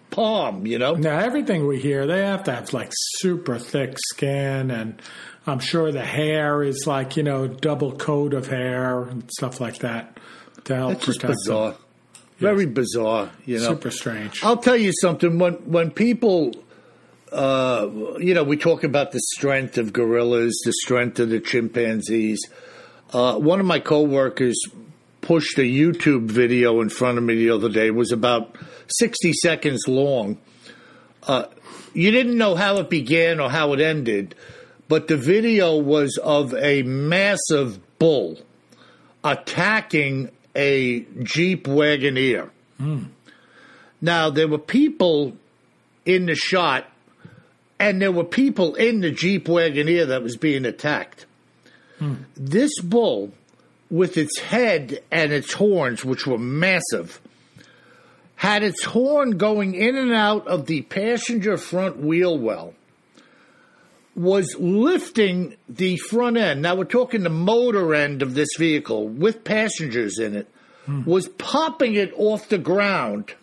palm. You know. Now, everything we hear, they have to have like super thick skin, and I'm sure the hair is like, you know, double coat of hair and stuff like that to help It's just protect them. Very bizarre. You know. Super strange. I'll tell you something. When when people, uh, you know, we talk about the strength of gorillas, the strength of the chimpanzees. Uh, one of my coworkers pushed a YouTube video in front of me the other day. It was about sixty seconds long. Uh, you didn't know how it began or how it ended, but the video was of a massive bull attacking a Jeep Wagoneer. Hmm. Now, there were people in the shot, and there were people in the Jeep Wagoneer that was being attacked. Hmm. This bull, with its head and its horns, which were massive, had its horn going in and out of the passenger front wheel well, was lifting the front end. Now, we're talking the motor end of this vehicle with passengers in it hmm. was popping it off the ground,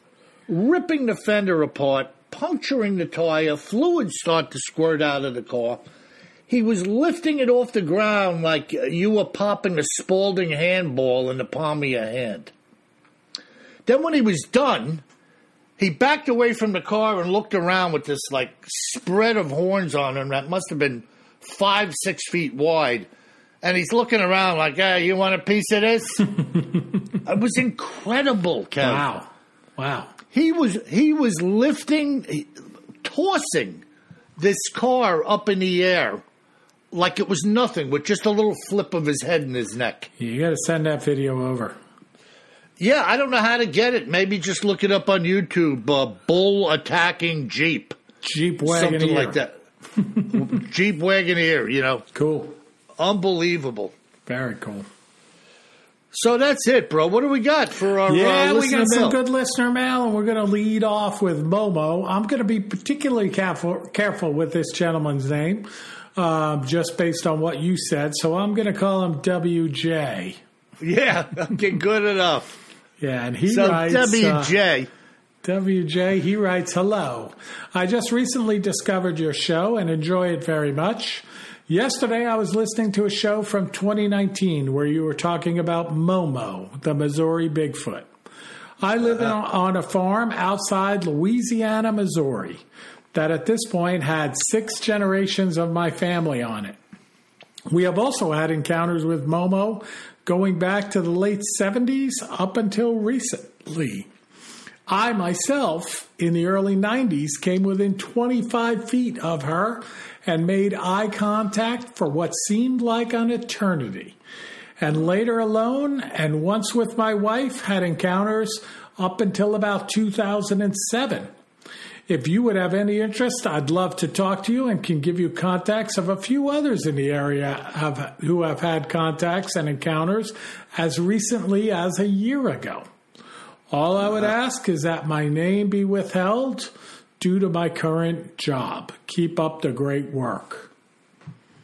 ripping the fender apart, puncturing the tire, fluid start to squirt out of the car. He was lifting it off the ground like you were popping a Spalding handball in the palm of your hand. Then when he was done, he backed away from the car and looked around with this like spread of horns on him that must have been five, six feet wide. And he's looking around like, hey, you want a piece of this? <laughs> it was incredible, Kev. Wow. Wow. He was he was lifting, tossing this car up in the air like it was nothing with just a little flip of his head and his neck. You got to send that video over. Yeah, I don't know how to get it. Maybe just look it up on YouTube. Uh, bull attacking Jeep. Jeep Wagoneer. Something like that. <laughs> Jeep Wagoneer, you know. Cool. Unbelievable. Very cool. So that's it, bro. What do we got for our Yeah, uh, we got some mail? good listener mail, and we're going to lead off with Momo. I'm going to be particularly careful, careful with this gentleman's name, um, just based on what you said. So I'm going to call him WJ. Yeah, <laughs> okay, good enough. Yeah, and he So writes. uh, WJ. WJ, he writes, Hello. I just recently discovered your show and enjoy it very much. Yesterday, I was listening to a show from 2019 where you were talking about Momo, the Missouri Bigfoot. I live in, on a farm outside Louisiana, Missouri, that at this point had six generations of my family on it. We have also had encounters with Momo going back to the late 70s up until recently. I myself, in the early 90s, came within 25 feet of her and made eye contact for what seemed like an eternity. And later alone, and once with my wife, had encounters up until about 2007. If you would have any interest, I'd love to talk to you and can give you contacts of a few others in the area have, who have had contacts and encounters as recently as a year ago. All I would ask is that my name be withheld due to my current job. Keep up the great work.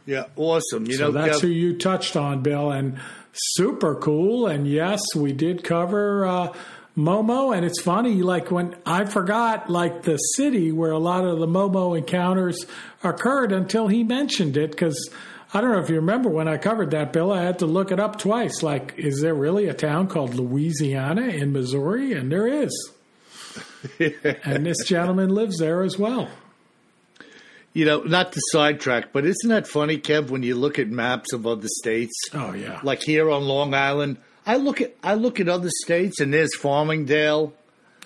Yeah, awesome. You So know, that's Kev- who you touched on, Bill, and super cool. And yes, we did cover uh, Momo, and it's funny, like when I forgot, like the city where a lot of the Momo encounters occurred until he mentioned it, because. I don't know if you remember when I covered that, Bill. I had to look it up twice. Like, is there really a town called Louisiana in Missouri? And there is. <laughs> and this gentleman lives there as well. you know, not to sidetrack, but isn't that funny, Kev, when you look at maps of other states? Oh yeah, Like here on Long Island, I look at I look at other states, and there's Farmingdale,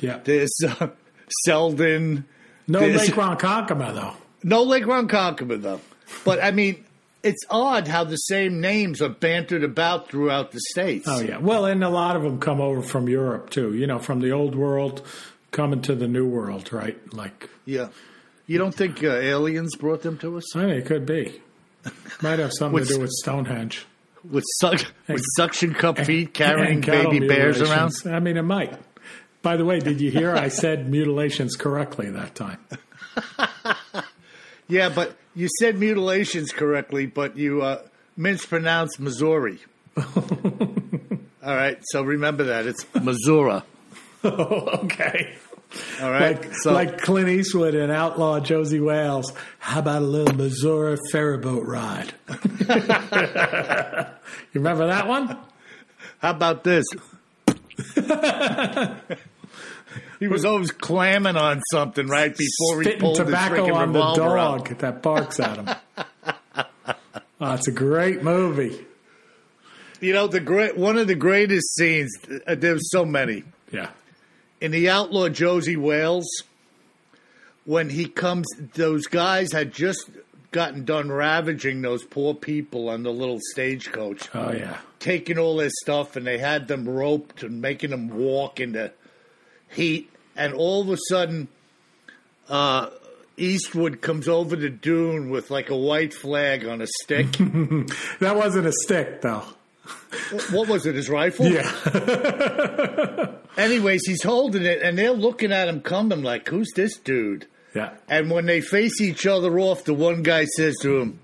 yeah. there's uh, Selden, No there's- Lake Ronkonkoma though. no Lake Ronkonkoma though. But I mean, it's odd how the same names are bantered about throughout the states. Oh yeah. Well, and a lot of them come over from Europe too. You know, from the old world coming to the new world, right? Like, yeah. You don't think uh, aliens brought them to us I mean, it could be. Might have something to do with Stonehenge. With suck with suction cup feet <laughs> carrying baby bears around? I mean, it might. By the way, did you hear I said mutilations correctly that time? <laughs> Yeah, but you said mutilations correctly, but you uh, mispronounced Missouri. <laughs> All right, so remember that it's Missouri. okay. All right, Like, so like Clint Eastwood and Outlaw Josey Wales. How about a little Missouri ferryboat ride? <laughs> you remember that one? how about this? he was always clamming on something right before he Spitting pulled the tobacco freaking on the revolver out. dog that barks at him. <laughs> oh, it's a great movie. You know, the great one of the greatest scenes. Uh, there's so many. Yeah. In the outlaw Josey Wales, when he comes, those guys had just gotten done ravaging those poor people on the little stagecoach, Oh yeah. taking all their stuff, and they had them roped and making them walk in the heat. And all of a sudden, uh, Eastwood comes over the dune with like a white flag on a stick. <laughs> That wasn't a stick though. what was it? His rifle? Yeah. <laughs> Anyways, he's holding it, and they're looking at him coming like, "Who's this dude?" Yeah. And when they face each other off, the one guy says to him,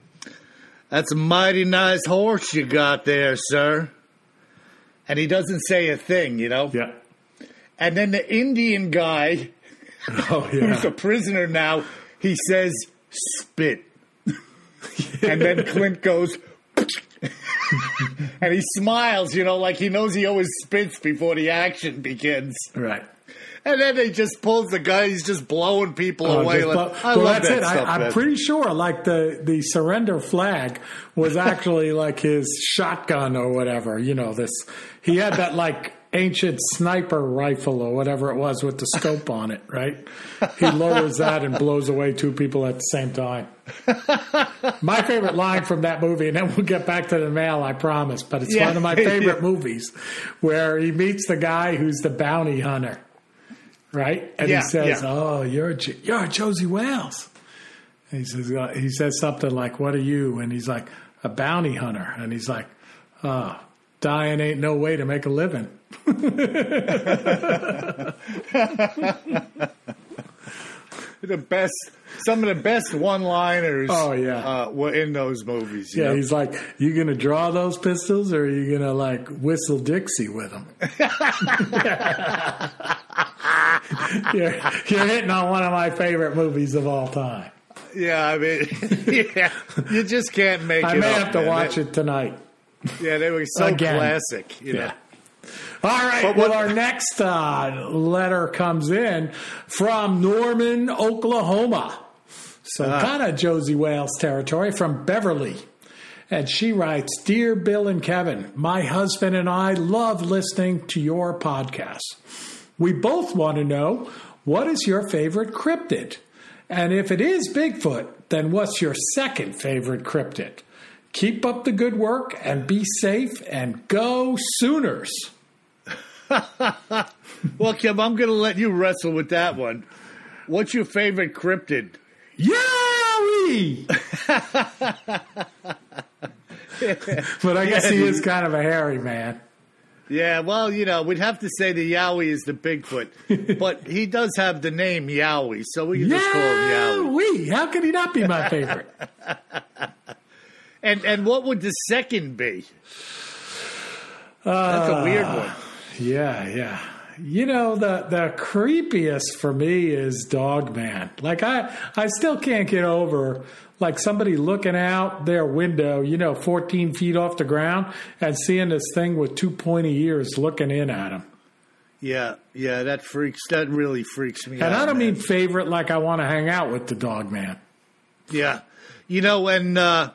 That's a mighty nice horse you got there, sir. and he doesn't say a thing, you know. Yeah. And then the Indian guy, <laughs> Oh who's a prisoner now, he says, "Spit," <laughs> and then Clint goes. <laughs> and he smiles, you know, like he knows he always spits before the action begins. Right. And then he just pulls the gun. He's just blowing people Oh, away. just Like, bu- I well, love that's that it. stuff. I, I'm man. pretty sure, like the the surrender flag was <laughs> actually like his shotgun or whatever. You know, this he had that like ancient sniper rifle or whatever it was with the scope on it. Right? He lowers that and blows away two people at the same time. My favorite line from that movie, and then we'll get back to the mail, I promise. But it's Yeah. one of my <laughs> favorite movies where he meets the guy who's the bounty hunter right? And Yeah, he says, yeah. "Oh, you're you're Josey Wales." And he says, uh, he says something like, "What are you?" And he's like, "A bounty hunter." And he's like, "Oh, dying ain't no way to make a living." The best, some of the best one-liners. Oh, yeah. uh, were in those movies. you Yeah, know? he's like, "You gonna draw those pistols, or are you gonna like whistle Dixie with them?" <laughs> <laughs> you're, you're hitting on one of my favorite movies of all time. yeah. I mean, <laughs> yeah, you just can't make it I it. may up, have to man. watch They- it tonight. Yeah, they were so Again. classic. You know? All right. But well, our next uh, letter comes in from Norman, Oklahoma. So Ah. kind of Josey Wales territory from Beverly. And she writes Dear Bill and Kevin, my husband and I love listening to your podcast. We both want to know what is your favorite cryptid? And if it is Bigfoot, then what's your second favorite cryptid? Keep up the good work and be safe and go Sooners. <laughs> Well, Kim, I'm going to let you wrestle with that one. What's your favorite cryptid? Yowie! <laughs> but I guess he is kind of a hairy man. Yeah, well, you know, we'd have to say the Yowie is the Bigfoot, <laughs> but he does have the name Yowie, so we can just call him Yowie. Yowie! How could he not be my favorite? And and what would the second be? That's a weird ah. one. Yeah, yeah. You know the the creepiest for me is Dog Man. Like I I still can't get over like somebody looking out their window, you know, 14 feet off the ground and seeing this thing with two pointy ears looking in at him. Yeah, yeah, that freaks. That really freaks me out. And I don't man. mean favorite like I want to hang out with the dog man. Yeah, you know, and uh,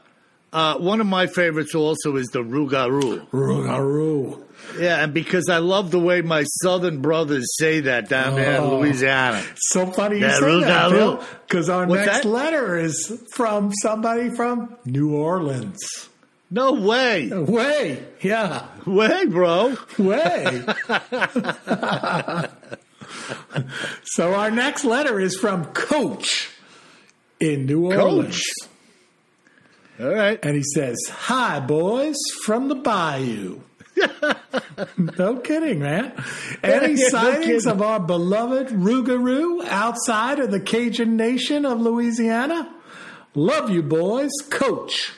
uh, one of my favorites also is the Rougarou. Rougarou. Yeah, and because I love the way my southern brothers say that down there in Oh. Louisiana. So funny you Yeah, say that, Bill, because our What's next that? letter is from somebody from New Orleans. No way, Way, yeah, way, bro. way. <laughs> <laughs> so our next letter is from Coach in New Orleans. All right. And he says, Hi, boys, from the bayou. <laughs> no kidding, man. <laughs> Any Yeah, sightings kidding. of our beloved Rougarou outside of the Cajun nation of Louisiana? Love you, boys. Coach.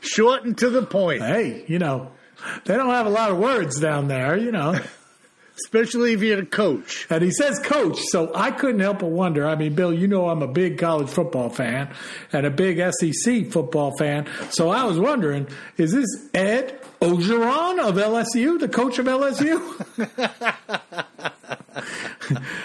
Short and to the point, Hey, you know, they don't have a lot of words down there, you know. <laughs> especially if you're the coach. And he says coach, so I couldn't help but wonder. I mean, Bill, you know I'm a big college football fan and a big SEC football fan. So I was wondering, is this Ed Orgeron of LSU, the coach of LSU?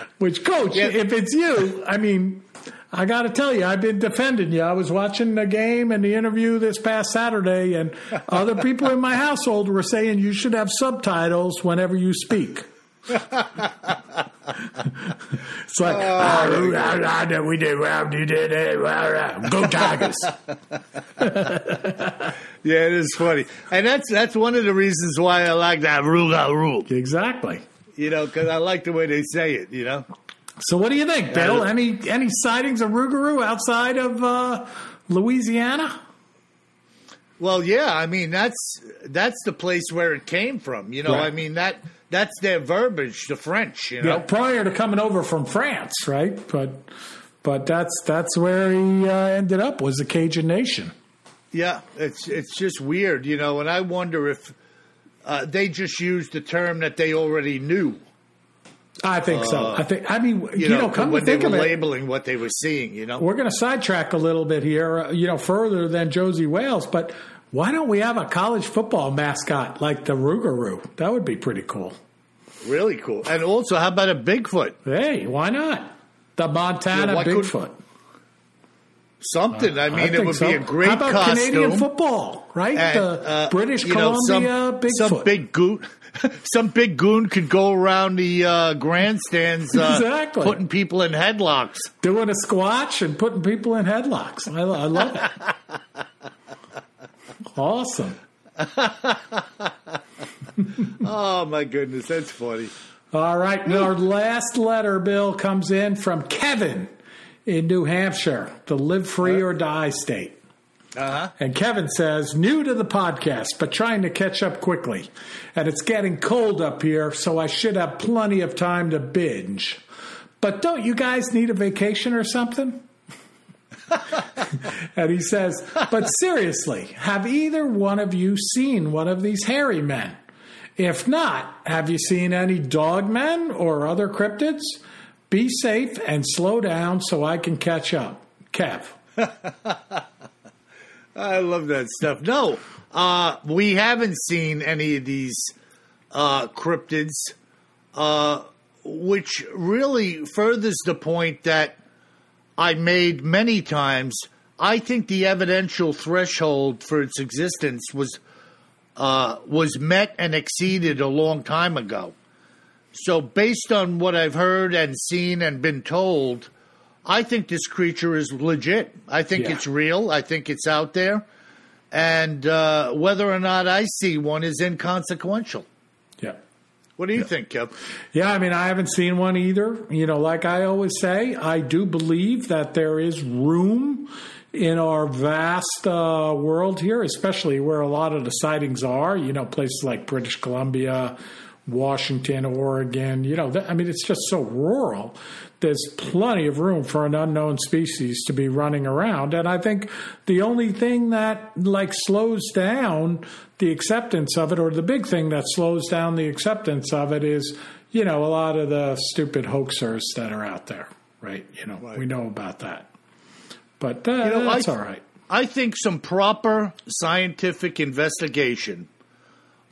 <laughs> Which coach, Yeah. if it's you, I mean, I got to tell you, I've been defending you. I was watching the game and the interview this past Saturday, and other people in my household were saying you should have subtitles whenever you speak. It's like, ah, ah, ah, we did well, you did it, well, ah, go Tigers. <laughs> Yeah, it is funny, and that's that's one of the reasons why I like that Rougarou. exactly. You know, because I like the way they say it. You know. So, what do you think, Bill? Any any sightings of Rougarou outside of uh, Louisiana? Well, yeah, I mean that's that's the place where it came from. You know, Right. I mean that that's their verbiage, the French. You know, Yeah, prior to coming over from France, right? But but that's that's where he uh, ended up was the Cajun Nation. Yeah, it's it's just weird, you know, and I wonder if uh, they just used the term that they already knew. I think so. I think. I mean, you, You, know, know, come to they think were of it, labeling what they were seeing, you know. we're going to sidetrack a little bit here. uh, You know, further than Josey Wales, but why don't we have a college football mascot like the Rougarou? That would be pretty cool. Really cool. And also, how about a Bigfoot? Hey, why not? The Montana Yeah, Bigfoot. Something. I mean, it would so. be a great mascot. How about costume. Canadian football, right? And, the uh, British you know, Columbia Bigfoot. some, <laughs> some big goon, some big goon could go around the uh, grandstands, uh, Exactly. putting people in headlocks. doing a squatch and putting people in headlocks. I, I love it. <laughs> awesome. <laughs> Oh my goodness, that's funny. All right. and Our last letter, Bill, comes in from Kevin in New Hampshire, the live free or die state. Uh huh. And Kevin says, new to the podcast, but trying to catch up quickly. And it's getting cold up here, so I should have plenty of time to binge. But don't you guys need a vacation or something? <laughs> and he says, but seriously, have either one of you seen one of these hairy men? If not, have you seen any dog men or other cryptids? Be safe and slow down so I can catch up. Kev. <laughs> I love that stuff. No, uh, we haven't seen any of these uh, cryptids, uh, which really furthers the point that I made many times. I think the evidential threshold for its existence was uh, was met and exceeded a long time ago. So, based on what I've heard and seen and been told, I think this creature is legit. I think Yeah. it's real. I think it's out there. And uh, whether or not I see one is inconsequential. Yeah. What do you think, Kev? Yeah, I mean, I haven't seen one either. You know, like I always say, I do believe that there is room in our vast uh, world here, especially where a lot of the sightings are. You know, places like British Columbia, Washington, Oregon. You know, th- I mean, it's just so rural. There's plenty of room for an unknown species to be running around, and I think the only thing that like slows down the acceptance of it, or the big thing that slows down the acceptance of it, is you know a lot of the stupid hoaxers that are out there. Right? You know, we know about that, but uh, know, that's I- all right. I think some proper scientific investigation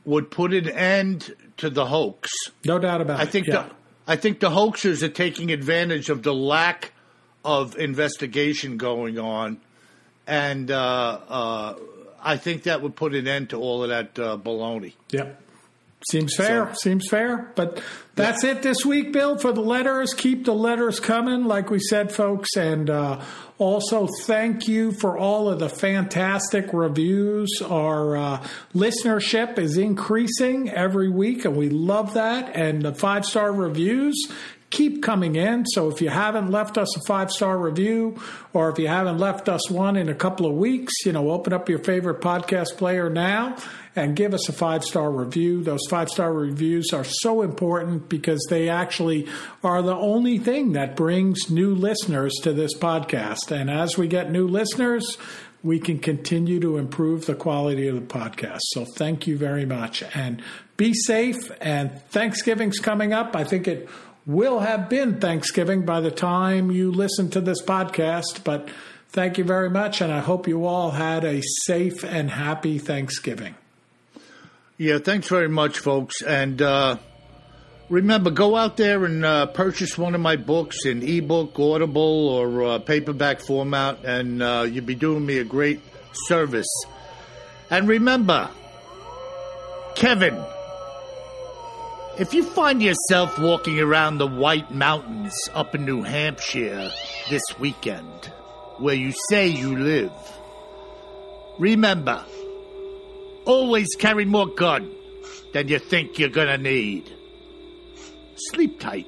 would put an end to the hoax. No doubt about I it. I think yeah. the I think the hoaxers are taking advantage of the lack of investigation going on, and uh, uh, I think that would put an end to all of that uh, baloney. Yep. Seems fair. So- Seems fair. But that's it this week, Bill, for the letters. Keep the letters coming, like we said, folks. And uh, also, thank you for all of the fantastic reviews. Our uh, listenership is increasing every week, and we love that. And the five star reviews keep coming in. So if you haven't left us a five star review, or if you haven't left us one in a couple of weeks, you know, open up your favorite podcast player now and give us a five star review. Those five star reviews are so important because they actually are the only thing that brings new listeners to this podcast. And as we get new listeners, we can continue to improve the quality of the podcast. So thank you very much and be safe. And Thanksgiving's coming up. I think it will have been Thanksgiving by the time you listen to this podcast, but thank you very much. And I hope you all had a safe and happy Thanksgiving. Yeah, thanks very much, folks. And uh, remember, go out there and uh, purchase one of my books in ebook, Audible, or uh, paperback format, and uh, you'll be doing me a great service. And remember, Kevin, if you find yourself walking around the White Mountains up in New Hampshire this weekend, where you say you live, remember, always carry more gun than you think you're gonna need. Sleep tight.